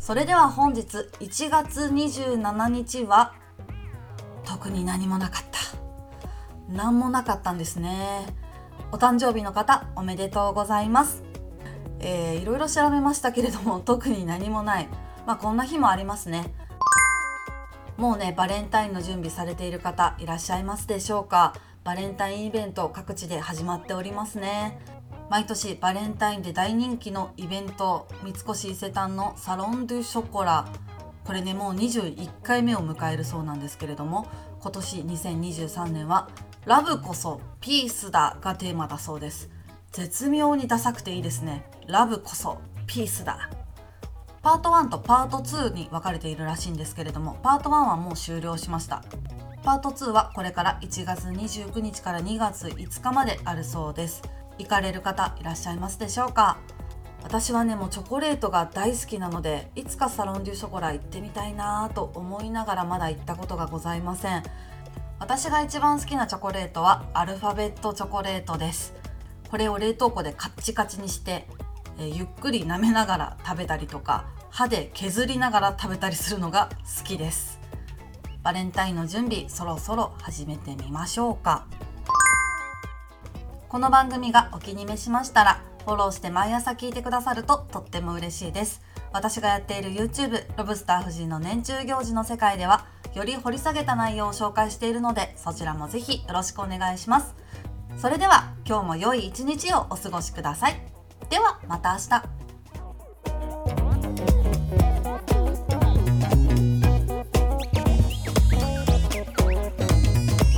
それでは本日1月27日は特に何もなかった。何もなかったんですね。お誕生日の方おめでとうございます。えー、いろいろ調べましたけれども特に何もない。まあこんな日もありますね。もうねバレンタインの準備されている方いらっしゃいますでしょうか。バレンタインイベント各地で始まっておりますね。毎年バレンタインで大人気のイベント三越伊勢丹のサロン・ドゥ・ショコラ。これねもう21回目を迎えるそうなんですけれども今年2023年は「ラブこそピースだ」がテーマだそうです。絶妙にダサくていいですね。ラブこそピースだ。パート1とパート2に分かれているらしいんですけれどもパート1はもう終了しました。パート2はこれから1月29日から2月5日まであるそうです。行かれる方いらっしゃいますでしょうか？私はねもうチョコレートが大好きなのでいつかサロンデュショコラ行ってみたいなぁと思いながらまだ行ったことがございません。私が一番好きなチョコレートはアルファベットチョコレートです。これを冷凍庫でカッチカチにして、え、ゆっくり舐めながら食べたりとか歯で削りながら食べたりするのが好きです。バレンタインの準備そろそろ始めてみましょうか。この番組がお気に召しましたらフォローして毎朝聞いてくださるととっても嬉しいです。私がやっている YouTube ロブスター夫人の年中行事の世界ではより掘り下げた内容を紹介しているのでそちらもぜひよろしくお願いします。それでは今日も良い一日をお過ごしください。ではまた明日。